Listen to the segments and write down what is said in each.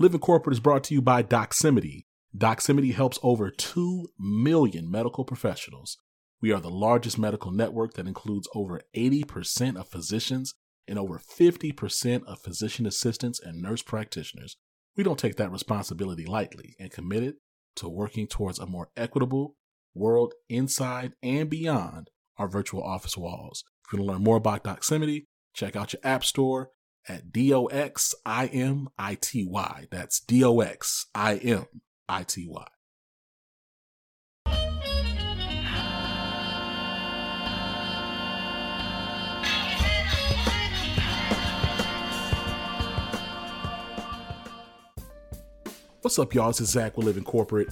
Living Corporate is brought to you by Doximity. Doximity helps over 2 million medical professionals. We are the largest medical network that includes over 80% of physicians and over 50% of physician assistants and nurse practitioners. We don't take that responsibility lightly and committed to working towards a more equitable world inside and beyond our virtual office walls. If you want to learn more about Doximity, check out your app store at D O X I M I T Y. That's D O X I M I T Y. What's up, y'all? This is Zach with Living Corporate.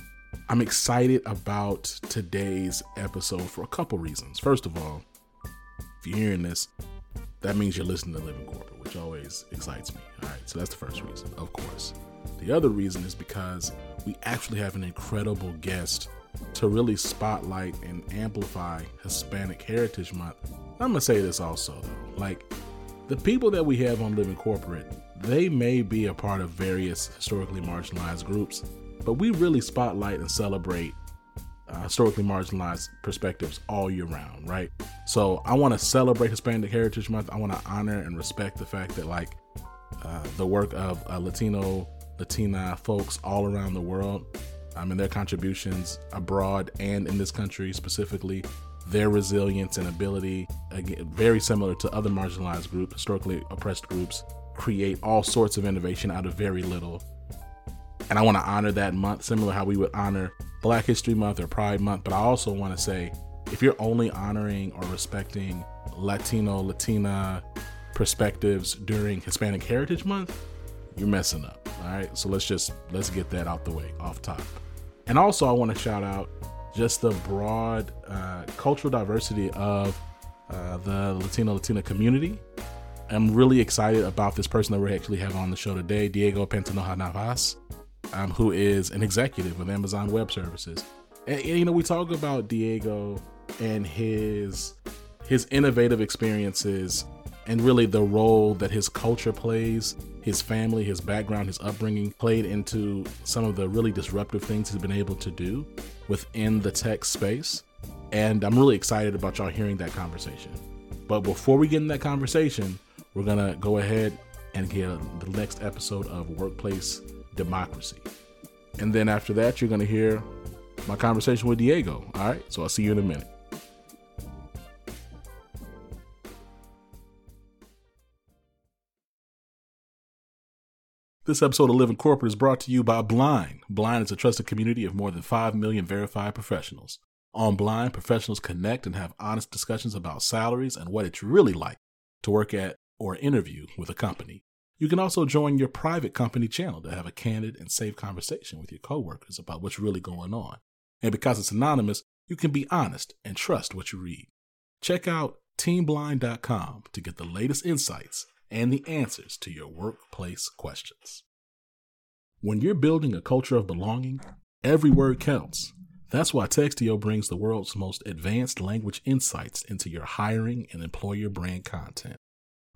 I'm excited about today's episode for a couple reasons. First of all, if you're hearing this, that means you're listening to Living Corporate, which always excites me. All right, so that's the first reason, of course. The other reason is because we actually have an incredible guest to really spotlight and amplify Hispanic Heritage Month. I'm gonna say this also though, like the people that we have on Living Corporate, they may be a part of various historically marginalized groups, but we really spotlight and celebrate historically marginalized perspectives all year round, right? So I want to celebrate Hispanic Heritage Month. I want to honor and respect the fact that like uh, the work of uh, Latino, Latina folks all around the world, I mean their contributions abroad and in this country specifically, their resilience and ability, again, very similar to other marginalized groups, historically oppressed groups, create all sorts of innovation out of very little. And I want to honor that month, similar how we would honor Black History Month or Pride Month. But I also want to say if you're only honoring or respecting Latino, Latina perspectives during Hispanic Heritage Month, you're messing up. All right. So let's just let's get that out the way off top. And also I want to shout out just the broad uh, cultural diversity of uh, the Latino Latina community. I'm really excited about this person that we actually have on the show today, Diego Pantoja Navajas um, who is an executive with Amazon Web Services. And, and, you know, we talk about Diego and his his innovative experiences and really the role that his culture plays, his family, his background, his upbringing played into some of the really disruptive things he's been able to do within the tech space. And I'm really excited about y'all hearing that conversation. But before we get in that conversation, we're gonna go ahead and get the next episode of Workplace democracy. And then after that, you're going to hear my conversation with Diego. All right. So I'll see you in a minute. This episode of Living Corporate is brought to you by Blind. Blind is a trusted community of more than 5 million verified professionals. On Blind, professionals connect and have honest discussions about salaries and what it's really like to work at or interview with a company. You can also join your private company channel to have a candid and safe conversation with your coworkers about what's really going on. And because it's anonymous, you can be honest and trust what you read. Check out teamblind.com to get the latest insights and the answers to your workplace questions. When you're building a culture of belonging, every word counts. That's why Textio brings the world's most advanced language insights into your hiring and employer brand content.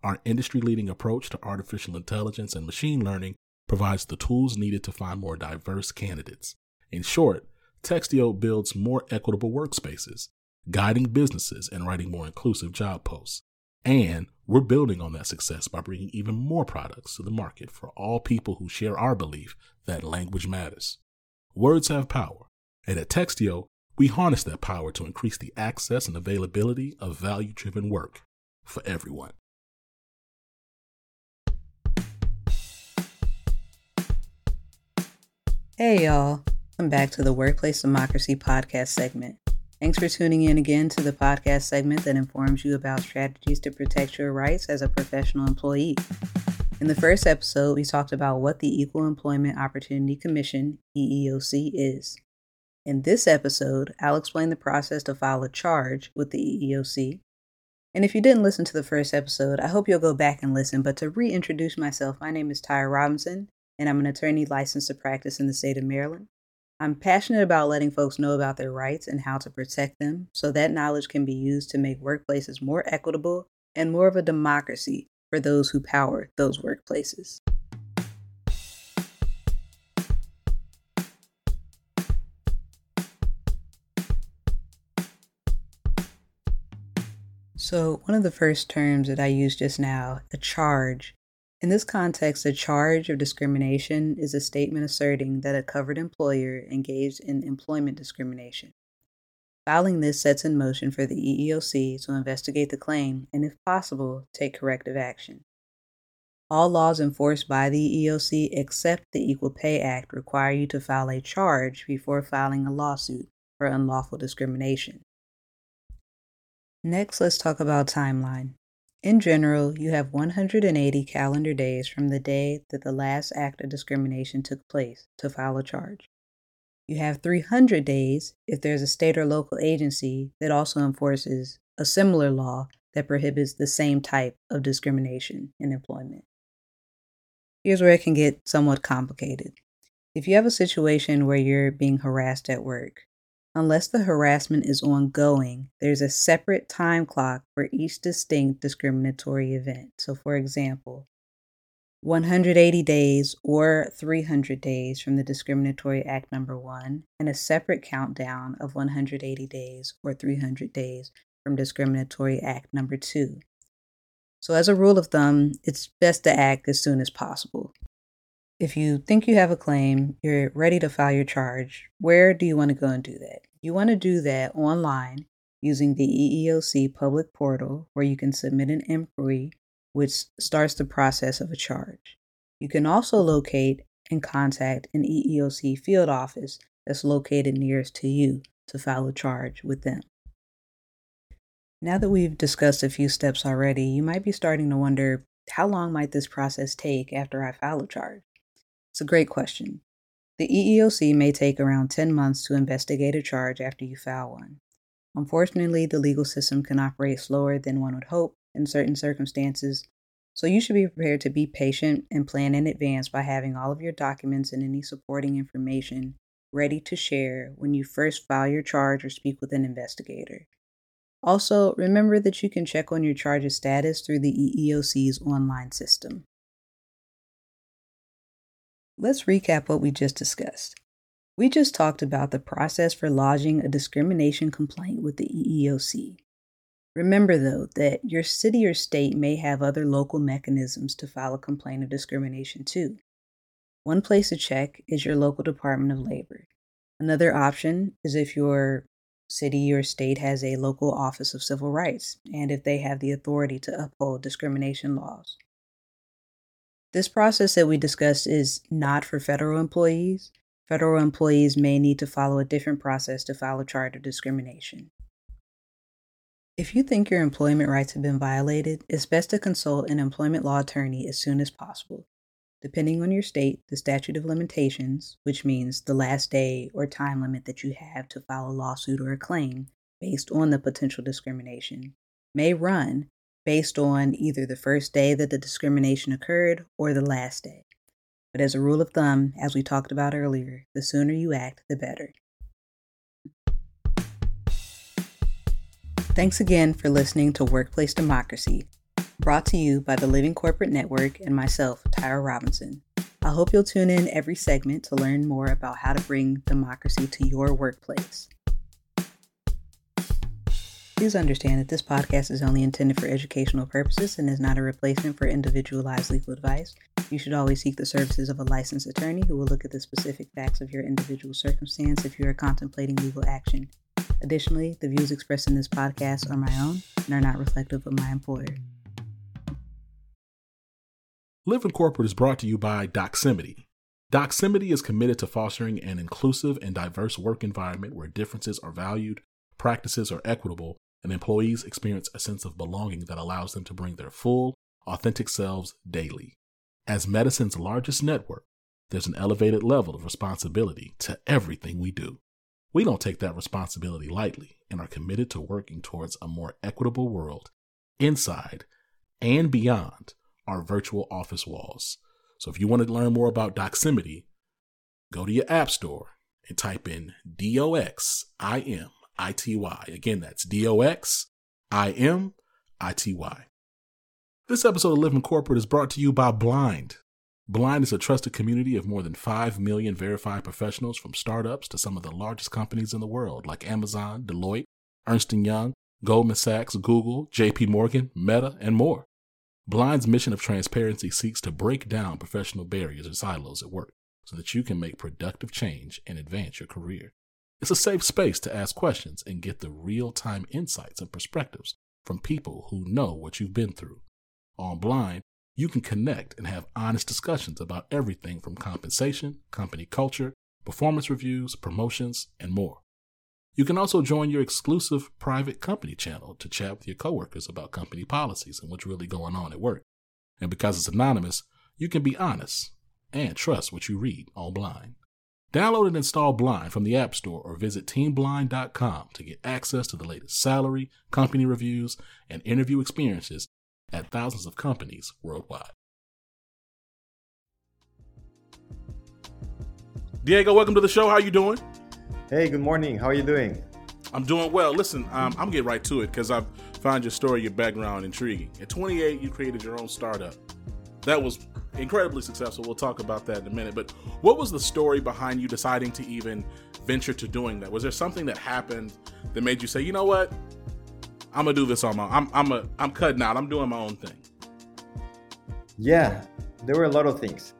Our industry leading approach to artificial intelligence and machine learning provides the tools needed to find more diverse candidates. In short, Textio builds more equitable workspaces, guiding businesses and writing more inclusive job posts. And we're building on that success by bringing even more products to the market for all people who share our belief that language matters. Words have power, and at Textio, we harness that power to increase the access and availability of value driven work for everyone. Hey, y'all. Welcome back to the Workplace Democracy podcast segment. Thanks for tuning in again to the podcast segment that informs you about strategies to protect your rights as a professional employee. In the first episode, we talked about what the Equal Employment Opportunity Commission, EEOC, is. In this episode, I'll explain the process to file a charge with the EEOC. And if you didn't listen to the first episode, I hope you'll go back and listen. But to reintroduce myself, my name is Tyra Robinson, and I'm an attorney licensed to practice in the state of Maryland. I'm passionate about letting folks know about their rights and how to protect them so that knowledge can be used to make workplaces more equitable and more of a democracy for those who power those workplaces. So, one of the first terms that I used just now, a charge, in this context, a charge of discrimination is a statement asserting that a covered employer engaged in employment discrimination. Filing this sets in motion for the EEOC to investigate the claim and, if possible, take corrective action. All laws enforced by the EEOC except the Equal Pay Act require you to file a charge before filing a lawsuit for unlawful discrimination. Next, let's talk about timeline. In general, you have 180 calendar days from the day that the last act of discrimination took place to file a charge. You have 300 days if there's a state or local agency that also enforces a similar law that prohibits the same type of discrimination in employment. Here's where it can get somewhat complicated. If you have a situation where you're being harassed at work, unless the harassment is ongoing, there's a separate time clock for each distinct discriminatory event. So, for example, 180 days or 300 days from the discriminatory act number one, and a separate countdown of 180 days or 300 days from discriminatory act number two. So, as a rule of thumb, it's best to act as soon as possible. If you think you have a claim, you're ready to file your charge, where do you want to go and do that? You want to do that online using the EEOC public portal where you can submit an inquiry, which starts the process of a charge. You can also locate and contact an EEOC field office that's located nearest to you to file a charge with them. Now that we've discussed a few steps already, you might be starting to wonder how long might this process take after I file a charge? It's a great question. The EEOC may take around 10 months to investigate a charge after you file one. Unfortunately, the legal system can operate slower than one would hope in certain circumstances, so you should be prepared to be patient and plan in advance by having all of your documents and any supporting information ready to share when you first file your charge or speak with an investigator. Also, remember that you can check on your charges status through the EEOC's online system. Let's recap what we just discussed. We just talked about the process for lodging a discrimination complaint with the EEOC. Remember, though, that your city or state may have other local mechanisms to file a complaint of discrimination too. One place to check is your local Department of Labor. Another option is if your city or state has a local office of civil rights and if they have the authority to uphold discrimination laws. This process that we discussed is not for federal employees. Federal employees may need to follow a different process to file a charge of discrimination. If you think your employment rights have been violated, it's best to consult an employment law attorney as soon as possible. Depending on your state, the statute of limitations, which means the last day or time limit that you have to file a lawsuit or a claim based on the potential discrimination, may run based on either the first day that the discrimination occurred or the last day. But as a rule of thumb, as we talked about earlier, the sooner you act, the better. Thanks again for listening to Workplace Democracy, brought to you by the Living Corporate Network and myself, Tyra Robinson. I hope you'll tune in every segment to learn more about how to bring democracy to your workplace. Please understand that this podcast is only intended for educational purposes and is not a replacement for individualized legal advice. You should always seek the services of a licensed attorney who will look at the specific facts of your individual circumstance if you are contemplating legal action. Additionally, the views expressed in this podcast are my own and are not reflective of my employer. Live Living Corporate is brought to you by Doximity. Doximity is committed to fostering an inclusive and diverse work environment where differences are valued, practices are equitable, and employees experience a sense of belonging that allows them to bring their full, authentic selves daily. As medicine's largest network, there's an elevated level of responsibility to everything we do. We don't take that responsibility lightly and are committed to working towards a more equitable world inside and beyond our virtual office walls. So if you want to learn more about Doximity, go to your app store and type in D O X I M I T Y. Again, that's D O X I M I T Y. This episode of Living Corporate is brought to you by Blind. Blind is a trusted community of more than 5 million verified professionals from startups to some of the largest companies in the world like Amazon, Deloitte, Ernst & Young, Goldman Sachs, Google, JP Morgan, Meta, and more. Blind's mission of transparency seeks to break down professional barriers and silos at work so that you can make productive change and advance your career. It's a safe space to ask questions and get the real time insights and perspectives from people who know what you've been through. On Blind, you can connect and have honest discussions about everything from compensation, company culture, performance reviews, promotions, and more. You can also join your exclusive private company channel to chat with your coworkers about company policies and what's really going on at work. And because it's anonymous, you can be honest and trust what you read on Blind. Download and install Blind from the App Store or visit teamblind.com to get access to the latest salary, company reviews, and interview experiences at thousands of companies worldwide. Diego, welcome to the show. How are you doing? Hey, good morning. How are you doing? I'm doing well. Listen, um, I'm getting right to it because I've found your story, your background intriguing. At 28, you created your own startup. That was incredibly successful. We'll talk about that in a minute. But what was the story behind you deciding to even venture to doing that? Was there something that happened that made you say, you know what, I'm gonna do this on my, I'm, I'm a, I'm cutting out. I'm doing my own thing. Yeah, there were a lot of things.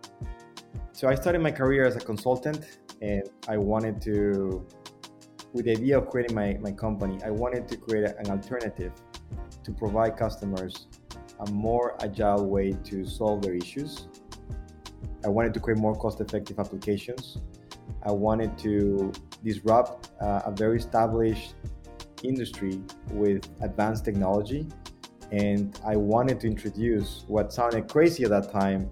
So I started my career as a consultant and I wanted to, with the idea of creating my, my company, I wanted to create an alternative to provide customers a more agile way to solve their issues. I wanted to create more cost effective applications. I wanted to disrupt uh, a very established industry with advanced technology. And I wanted to introduce what sounded crazy at that time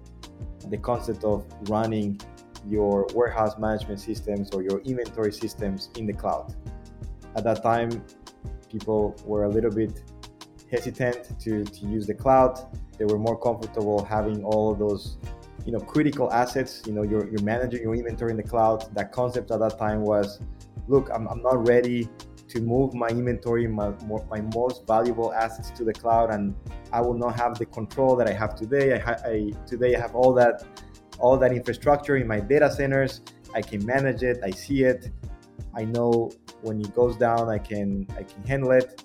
the concept of running your warehouse management systems or your inventory systems in the cloud. At that time, people were a little bit hesitant to, to use the cloud. They were more comfortable having all of those, you know, critical assets. You know, you're, you're managing your inventory in the cloud. That concept at that time was, look, I'm, I'm not ready to move my inventory, my, my most valuable assets to the cloud, and I will not have the control that I have today. I, I today I have all that all that infrastructure in my data centers. I can manage it. I see it. I know when it goes down, I can I can handle it.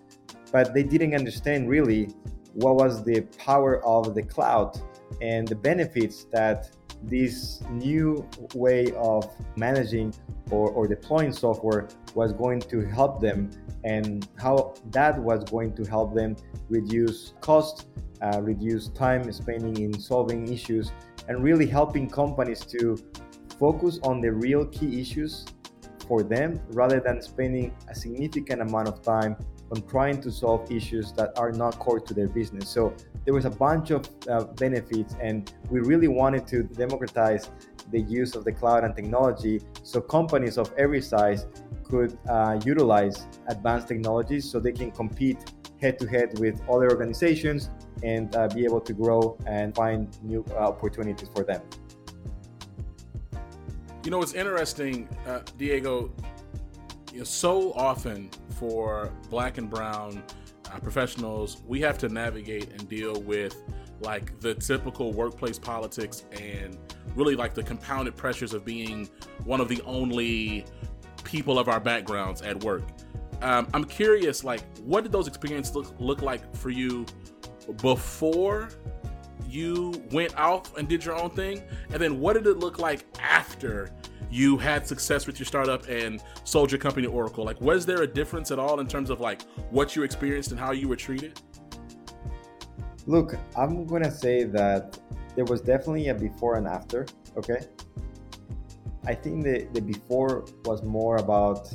But they didn't understand really what was the power of the cloud and the benefits that this new way of managing or, or deploying software was going to help them and how that was going to help them reduce cost, uh, reduce time spending in solving issues, and really helping companies to focus on the real key issues for them rather than spending a significant amount of time on trying to solve issues that are not core to their business. So there was a bunch of uh, benefits, and we really wanted to democratize the use of the cloud and technology so companies of every size could uh, utilize advanced technologies so they can compete head to head with other organizations and uh, be able to grow and find new uh, opportunities for them. You know, it's interesting, uh, Diego. You know, so often for black and brown uh, professionals, we have to navigate and deal with like the typical workplace politics and really like the compounded pressures of being one of the only people of our backgrounds at work. Um, I'm curious, like, what did those experiences look, look like for you before you went off and did your own thing? And then what did it look like after you had success with your startup and sold your company to Oracle? Like, was there a difference at all in terms of like what you experienced and how you were treated? Look, I'm gonna say that there was definitely a before and after, okay? I think the, the before was more about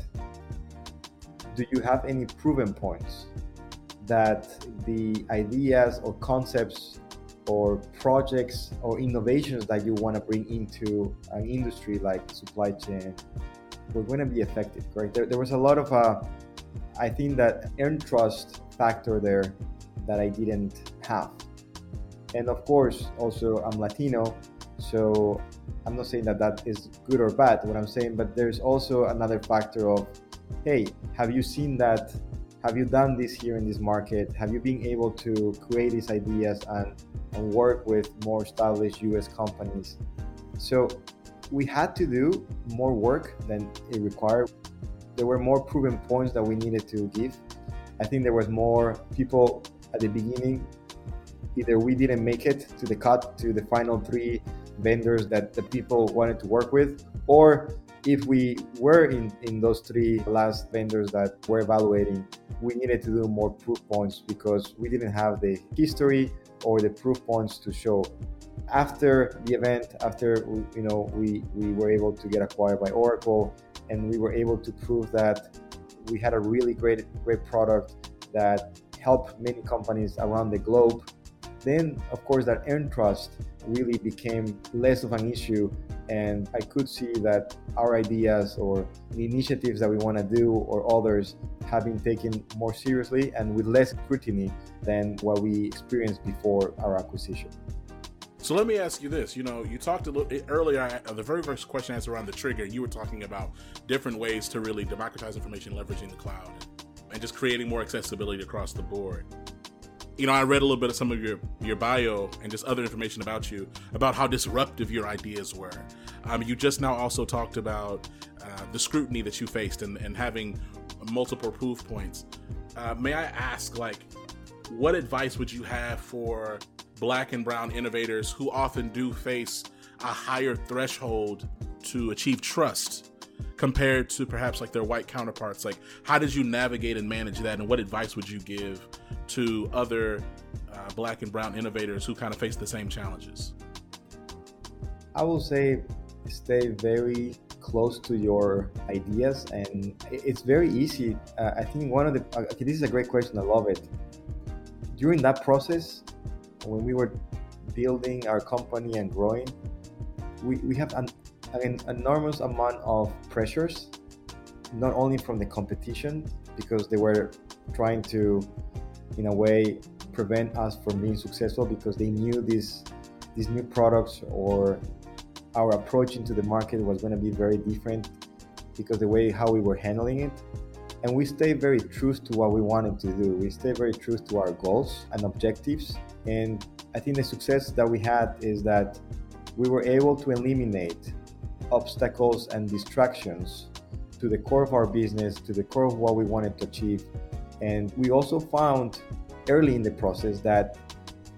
do you have any proven points that the ideas or concepts or projects or innovations that you want to bring into an industry like supply chain were going to be effective, right? There, there was a lot of, uh, I think that earn trust factor there that I didn't have. And of course, also I'm Latino, so I'm not saying that that is good or bad, what I'm saying, but there's also another factor of hey, have you seen that? Have you done this here in this market? Have you been able to create these ideas and, and work with more established US companies? So we had to do more work than it required. There were more proven points that we needed to give. I think there was more people at the beginning. Either we didn't make it to the cut to the final three vendors that the people wanted to work with, or if we were in, in those three last vendors that we're evaluating, we needed to do more proof points because we didn't have the history or the proof points to show. After the event, after you know we, we were able to get acquired by Oracle, and we were able to prove that we had a really great great product that helped many companies around the globe. Then, of course, that earned trust really became less of an issue and I could see that our ideas or the initiatives that we want to do or others have been taken more seriously and with less scrutiny than what we experienced before our acquisition. So let me ask you this. You know, you talked a little earlier. Uh, the very first question asked around the trigger. You were talking about different ways to really democratize information, leveraging the cloud, and just creating more accessibility across the board you know, I read a little bit of some of your your bio and just other information about you about how disruptive your ideas were. Um, you just now also talked about uh, the scrutiny that you faced and, and having multiple proof points. Uh, may I ask, like, what advice would you have for Black and Brown innovators who often do face a higher threshold to achieve trust compared to perhaps like their white counterparts? Like, how did you navigate and manage that, and what advice would you give to other uh, black and brown innovators who kind of face the same challenges? I will say stay very close to your ideas and it's very easy. Uh, I think one of the, uh, okay, this is a great question. I love it. During that process, when we were building our company and growing, we, we have an, enormous amount of pressures, not only from the competition, because they were trying to in a way prevent us from being successful because they knew these these new products or our approach into the market was going to be very different because the way how we were handling it. And we stay very true to what we wanted to do. We stay very true to our goals and objectives. And i think the success that we had is that we were able to eliminate obstacles and distractions to the core of our business to the core of what we wanted to achieve. And we also found early in the process that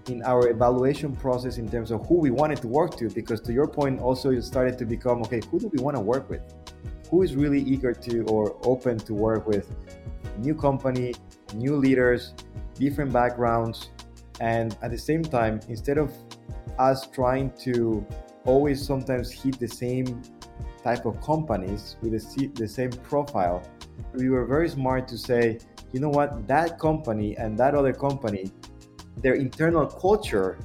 in our evaluation process in terms of who we wanted to work to, because to your point, also it started to become okay, who do we want to work with? Who is really eager to or open to work with? New company, new leaders, different backgrounds, and at the same time, instead of us trying to always sometimes hit the same type of companies with the, same profile, we were very smart to say, you know what, that company and that other company, their internal culture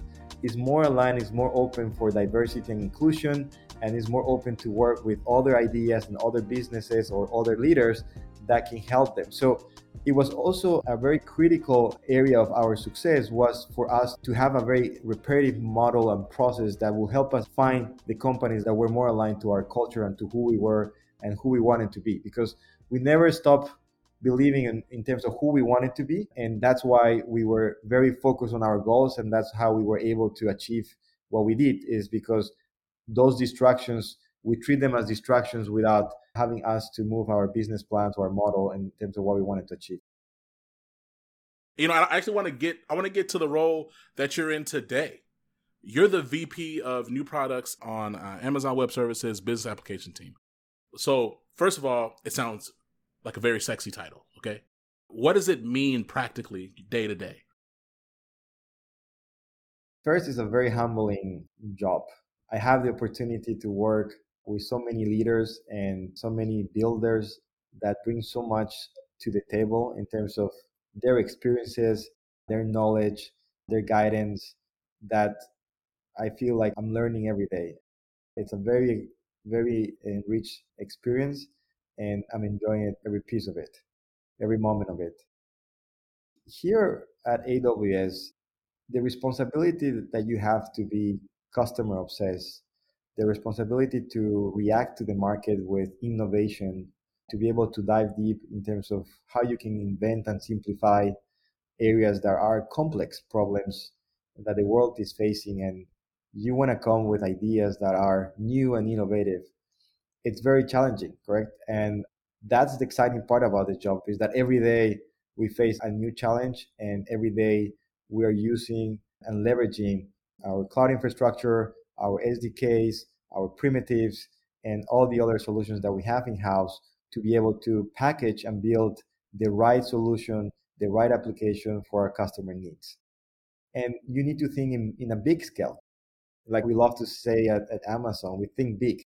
is more aligned, is more open for diversity and inclusion, and is more open to work with other ideas and other businesses or other leaders that can help them. So it was also a very critical area of our success was for us to have a very repetitive model and process that will help us find the companies that were more aligned to our culture and to who we were and who we wanted to be because we never stop believing in, in terms of who we wanted to be. And that's why we were very focused on our goals. And that's how we were able to achieve what we did is because those distractions, we treat them as distractions without having us to move our business plans or our model in terms of what we wanted to achieve. You know, I actually want to get I want to get to the role that you're in today. You're the VP of new products on uh, Amazon Web Services business application team. So, first of all, it sounds like a very sexy title, okay? What does it mean practically day to day? First, it's a very humbling job. I have the opportunity to work with so many leaders and so many builders that bring so much to the table in terms of their experiences, their knowledge, their guidance that I feel like I'm learning every day. It's a very, very enriched experience and I'm enjoying every piece of it, every moment of it. Here at AWS, the responsibility that you have to be customer obsessed, the responsibility to react to the market with innovation, to be able to dive deep in terms of how you can invent and simplify areas that are complex problems that the world is facing and you want to come with ideas that are new and innovative it's very challenging, correct? And that's the exciting part about the job is that every day we face a new challenge, and every day we are using and leveraging our cloud infrastructure, our SDKs, our primitives, and all the other solutions that we have in house to be able to package and build the right solution, the right application for our customer needs. And you need to think in, in a big scale. Like we love to say at, at Amazon, we think big.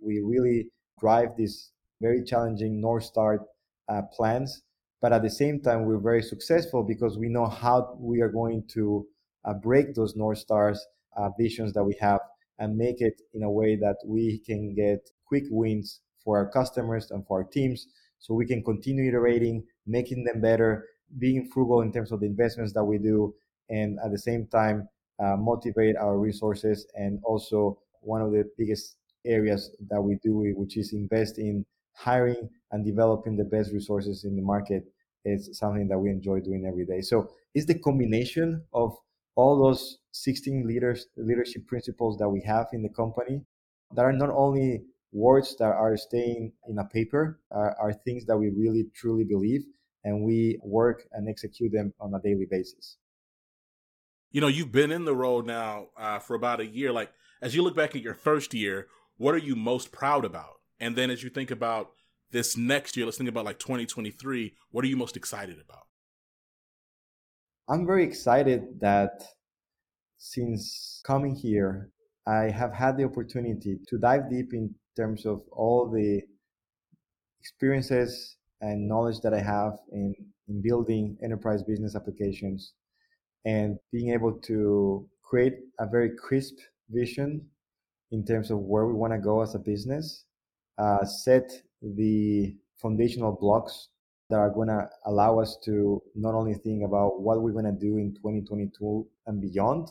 We really drive these very challenging North Star uh, plans, but at the same time, we're very successful because we know how we are going to uh, break those North Stars uh, visions that we have and make it in a way that we can get quick wins for our customers and for our teams so we can continue iterating, making them better, being frugal in terms of the investments that we do, and at the same time, uh, motivate our resources. And also, one of the biggest areas that we do, which is invest in hiring and developing the best resources in the market, is something that we enjoy doing every day. So, it's the combination of all those 16 leaders leadership principles that we have in the company that are not only words that are staying in a paper are, are things that we really truly believe and we work and execute them on a daily basis. You know you've been in the role now uh, for about a year. Like as you look back at your first year what are you most proud about? And then as you think about this next year let's think about like 2023 what are you most excited about i'm very excited that since coming here i have had the opportunity to dive deep in terms of all the experiences and knowledge that I have in, in building enterprise business applications and being able to create a very crisp vision in terms of where we want to go as a business, uh, set the foundational blocks that are going to allow us to not only think about what we're going to do in 2022 and beyond.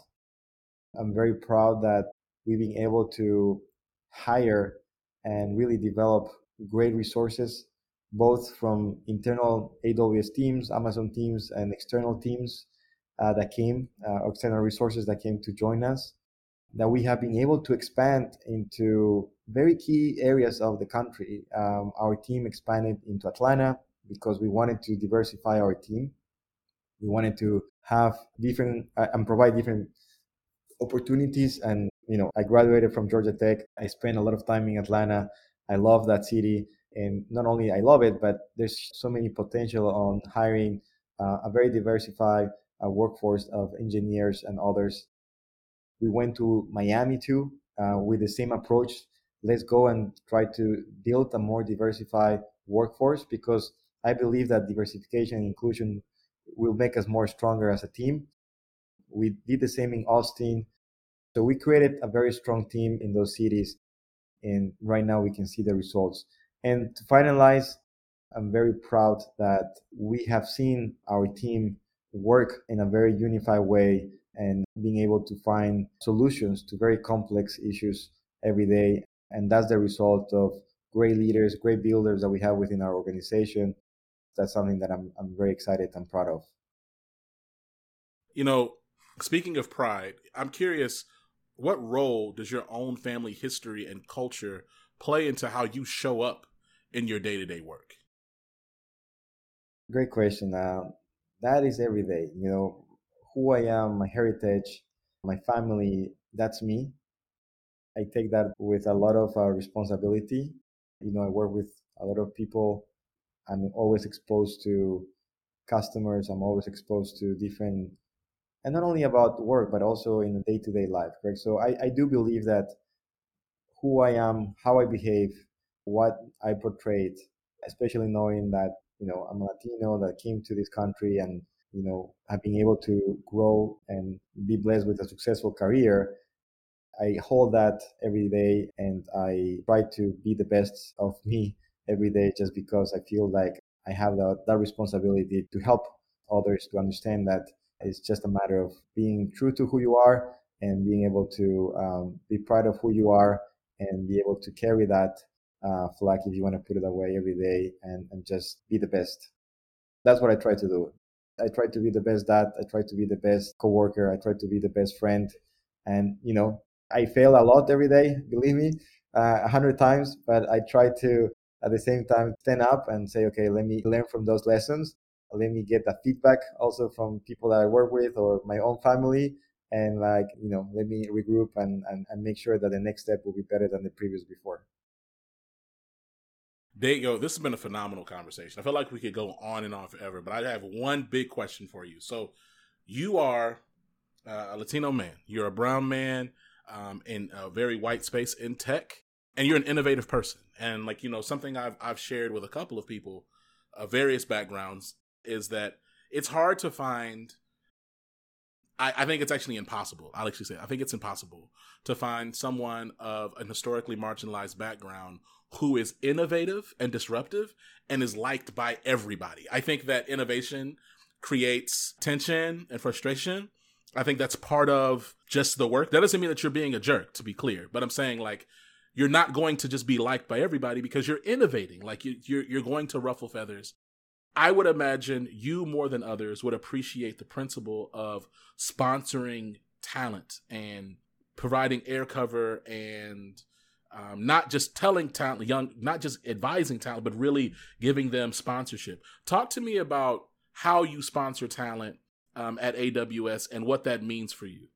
I'm very proud that we've been able to hire and really develop great resources, both from internal AWS teams, Amazon teams, and external teams uh, that came, uh, external resources that came to join us. That we have been able to expand into very key areas of the country. Um, our team expanded into Atlanta because we wanted to diversify our team. We wanted to have different uh, and provide different opportunities and you know, I graduated from Georgia Tech. I spent a lot of time in Atlanta. I love that city. And not only I love it, but there's so many potential on hiring uh, a very diversified uh, workforce of engineers and others. We went to Miami too uh, with the same approach. Let's go and try to build a more diversified workforce because I believe that diversification and inclusion will make us more stronger as a team. We did the same in Austin. So we created a very strong team in those cities. And right now we can see the results. And to finalize, I'm very proud that we have seen our team work in a very unified way and being able to find solutions to very complex issues every day. And that's the result of great leaders, great builders that we have within our organization. That's something that I'm, I'm very excited and proud of. You know, speaking of pride, I'm curious what role does your own family history and culture play into how you show up in your day to day work? Great question. Uh, that is every day. You know, who I am, my heritage, my family, that's me. I take that with a lot of uh, responsibility. You know, I work with a lot of people. I'm always exposed to customers. I'm always exposed to different and not only about work but also in the day-to-day life correct so I, I do believe that who i am how i behave what i portrayed especially knowing that you know i'm a latino that came to this country and you know I've been able to grow and be blessed with a successful career i hold that every day and i try to be the best of me every day just because i feel like i have that, that responsibility to help others to understand that it's just a matter of being true to who you are and being able to um, be proud of who you are and be able to carry that uh, flag, if you want to put it away every day, and, and just be the best. That's what I try to do. I try to be the best dad. I try to be the best coworker. I try to be the best friend. And, you know, I fail a lot every day, believe me, uh, a uh, hundred times, but I try to at the same time stand up and say, okay, let me learn from those lessons let me get that feedback also from people that I work with or my own family. And like, you know, let me regroup and, and, and make sure that the next step will be better than the previous before. There you go. This has been a phenomenal conversation. I feel like we could go on and on forever, but I have one big question for you. So, you are uh, a Latino man. You're a brown man um, in a very white space in tech, and you're an innovative person. And like you know, something I've I've shared with a couple of people of various backgrounds is that it's hard to find. I, I think it's actually impossible. I'll actually say I think it's impossible to find someone of an historically marginalized background who is innovative and disruptive and is liked by everybody. I think that innovation creates tension and frustration. I think that's part of just the work. That doesn't mean that you're being a jerk, to be clear, but I'm saying like you're not going to just be liked by everybody because you're innovating. Like you, you're you're going to ruffle feathers. I would imagine you more than others would appreciate the principle of sponsoring talent and providing air cover and um, not just telling talent young not just advising talent but really giving them sponsorship talk to me about how you sponsor talent um, at aws and what that means for you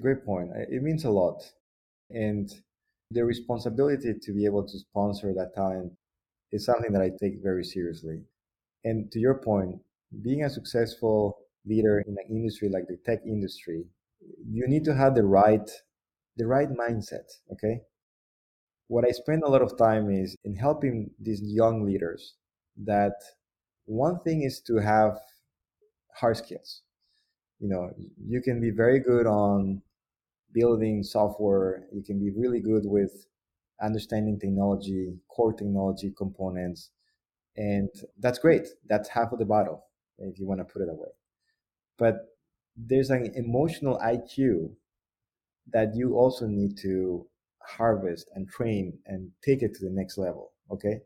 great point it means a lot and the responsibility to be able to sponsor that talent is something that I take very seriously. And to your point, being a successful leader in an industry like the tech industry, you need to have the right the right mindset, okay? What I spend a lot of time is in helping these young leaders that one thing is to have hard skills. You know, you can be very good on building software. You can be really good with understanding technology, core technology components. And that's great. That's half of the battle, if you want to put it away. But there's an emotional IQ that you also need to harvest and train and take it to the next level. Okay.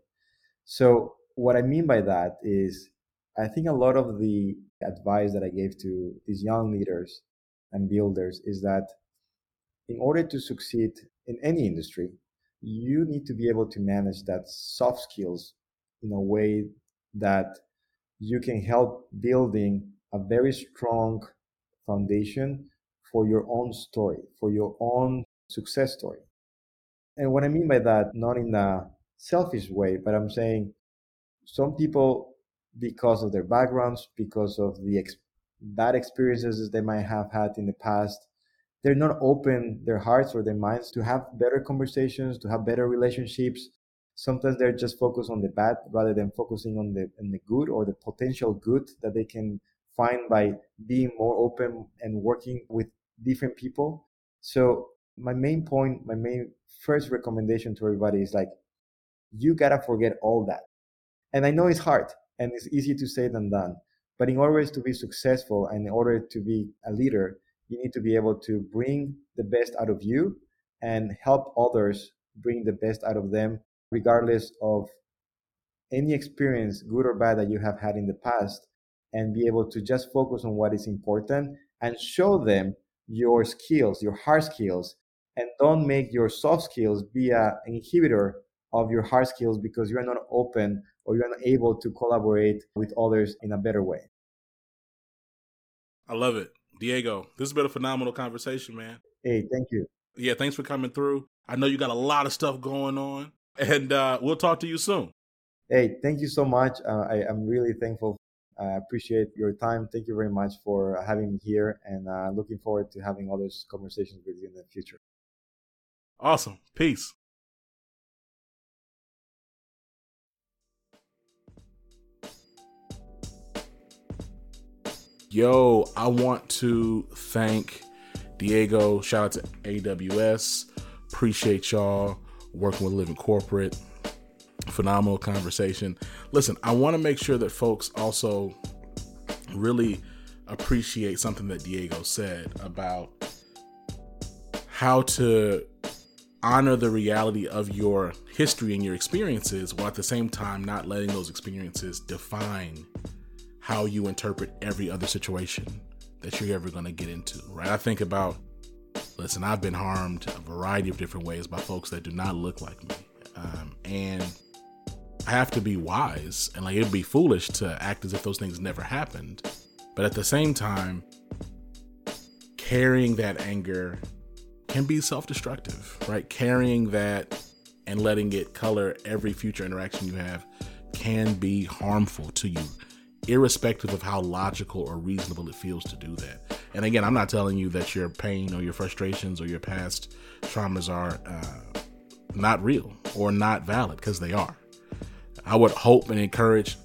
So, what I mean by that is, I think a lot of the advice that I gave to these young leaders and builders is that in order to succeed in any industry, you need to be able to manage that soft skills in a way that you can help building a very strong foundation for your own story, for your own success story. And what I mean by that, not in a selfish way, but I'm saying some people, because of their backgrounds, because of the ex- bad experiences they might have had in the past, they're not open their hearts or their minds to have better conversations, to have better relationships. Sometimes they're just focused on the bad rather than focusing on the on the good or the potential good that they can find by being more open and working with different people. So my main point, my main first recommendation to everybody is like, you gotta forget all that. And I know it's hard and it's easy to say than done. But in order to be successful and in order to be a leader, you need to be able to bring the best out of you and help others bring the best out of them, regardless of any experience, good or bad, that you have had in the past, and be able to just focus on what is important and show them your skills, your hard skills, and don't make your soft skills be a, an inhibitor of your hard skills because you're not open or you're not able to collaborate with others in a better way. I love it. Diego, this has been a phenomenal conversation, man. Hey, thank you. Yeah, thanks for coming through. I know you got a lot of stuff going on, and uh, we'll talk to you soon. Hey, thank you so much. Uh, I, am really thankful. I appreciate your time. Thank you very much for having me here, and uh, looking forward to having all those conversations with you in the future. Awesome. Peace. Yo, I want to thank Diego. Shout out to AWS. Appreciate y'all working with Living Corporate. Phenomenal conversation. Listen, I want to make sure that folks also really appreciate something that Diego said about how to honor the reality of your history and your experiences while at the same time not letting those experiences define how you interpret every other situation that you're ever going to get into, right? I think about, listen, I've been harmed a variety of different ways by folks that do not look like me. Um, and I have to be wise and like it'd be foolish to act as if those things never happened. But at the same time, carrying that anger can be self destructive, right? Carrying that and letting it color every future interaction you have can be harmful to you, irrespective of how logical or reasonable it feels to do that. And again, I'm not telling you that your pain or your frustrations or your past traumas are uh, not real or not valid because they are. I would hope and encourage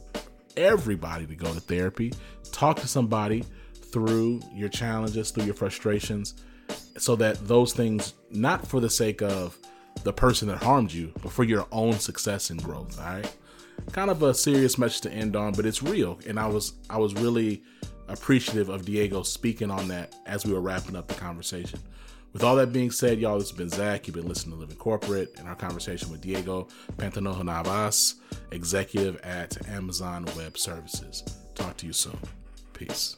everybody to go to therapy, talk to somebody through your challenges, through your frustrations, so that those things, not for the sake of the person that harmed you, but for your own success and growth. All right. Kind of a serious message to end on, but it's real. And I was I was really appreciative of Diego speaking on that as we were wrapping up the conversation. With all that being said, y'all, this has been Zach. You've been listening to Living Corporate and our conversation with Diego Pantoja Navajas, executive at Amazon Web Services. Talk to you soon. Peace.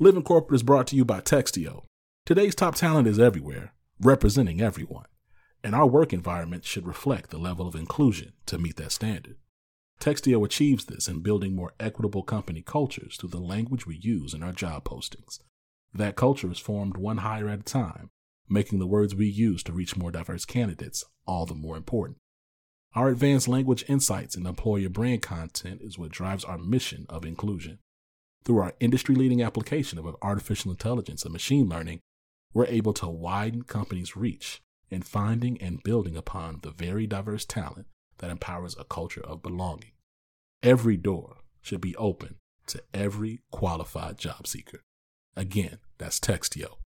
Living Corporate is brought to you by Textio. Today's top talent is everywhere, representing everyone, and our work environment should reflect the level of inclusion to meet that standard. Textio achieves this in building more equitable company cultures through the language we use in our job postings. That culture is formed one hire at a time, making the words we use to reach more diverse candidates all the more important. Our advanced language insights and employer brand content is what drives our mission of inclusion. Through our industry leading application of artificial intelligence and machine learning, we're able to widen companies' reach in finding and building upon the very diverse talent that empowers a culture of belonging. Every door should be open to every qualified job seeker. Again, that's Textio.